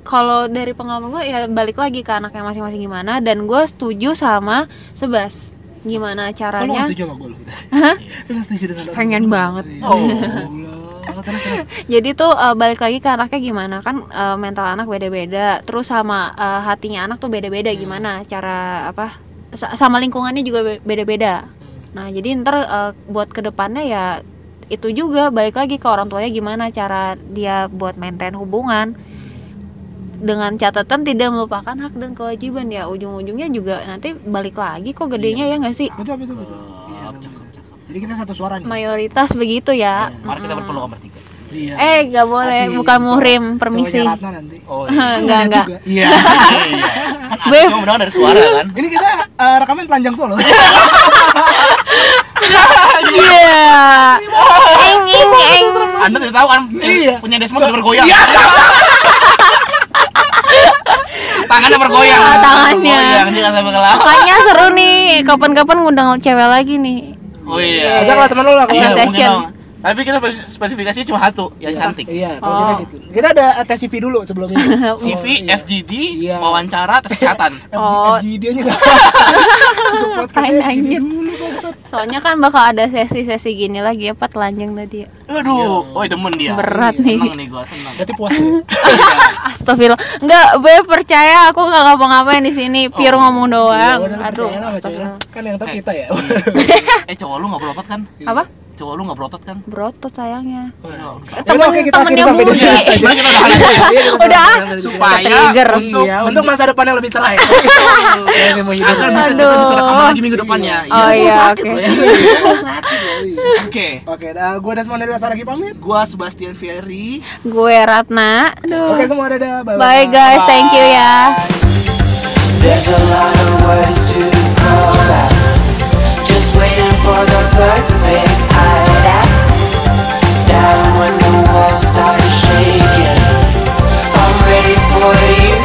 kalau dari pengalaman gue ya balik lagi ke anaknya masing-masing gimana dan gue setuju sama Sebas gimana Oh, lu caranya gak setuju sama gue lu? Hah? Setuju dengan Pengen banget. Ya Oh. Jadi tuh eh, balik lagi ke anaknya gimana? Kan eh, mental anak beda-beda. Terus sama eh, hatinya anak tuh beda-beda gimana? Cara apa sa- sama lingkungannya juga be- beda-beda. Nah jadi ntar eh, buat ke depannya ya itu juga balik lagi ke orang tuanya gimana cara dia buat maintain hubungan. Dengan catatan tidak melupakan hak dan kewajiban. Ya ujung-ujungnya juga nanti balik lagi kok gedenya ya nggak sih? Betul, betul, betul. Iya, Cakep, betul. cakep, cakep. Jadi kita satu suara nih. mayoritas begitu ya mari kita berpeluang bertiga Iya. eh nggak boleh Kasih bukan cowok- muhrim permisi Ratna nanti. oh enggak Lihat enggak juga. Iya. iya kan asli cuma mendengar dari suara kan Ini kita eh, rekaman telanjang solo. Iya. Eng eng eng. anda tidak tahu kan Iya. punya Desmond sudah bergoyang tangannya bergoyang. Tangannya. Bergoyang, dia kata. Makanya seru nih, kapan-kapan ngundang cewek lagi nih. Oh iya. Ajak lah teman lu lah Iya, Session. Tapi kita spes- spesifikasinya cuma satu, yang cantik. Iya, kalau Oh. kita gitu. Kita ada tes CV dulu sebelum ini. CV, iya. FGD, Iya. wawancara, tes kesehatan. Oh. FG dia juga. Ngapain anjir? Soalnya kan bakal ada sesi-sesi gini lagi apa telanjang tadi ya. Waduh, oh demen dia. Berat Ih, nih. Seneng nih gua, seneng. Berarti puas ya? Astagfirullah. Enggak, gue percaya aku nggak ngapa-ngapain di sini, pure Oh. ngomong doang. Iya, udah lu Aduh, astagfirullah. Kan yang tahu Eh. kita ya. Eh cowok lu nggak berotot kan? Apa? Cowok lu nggak berotot kan? Brotot sayangnya. Oh, Ya udah, Temen- oke, kita akhiri temennya sampai di Budi. kita udah Iya, kita Udah. supaya Trigger. untuk Iya, untuk masa depan yang lebih cerah ya. Ini mau hidup. akan bisa kita Aduh. bisa lagi minggu depannya. Oh Iya. iya, oke. iya. Oke. Oke, gue Desmond dari Saragi pamit. Gua Sebastian Ferry. Gue Ratna. Oke semua dadah. Bye Bye guys, thank you ya. There's a lot of words to call out. waiting for the perfect hideout Down when the walls start shaking. I'm ready for you.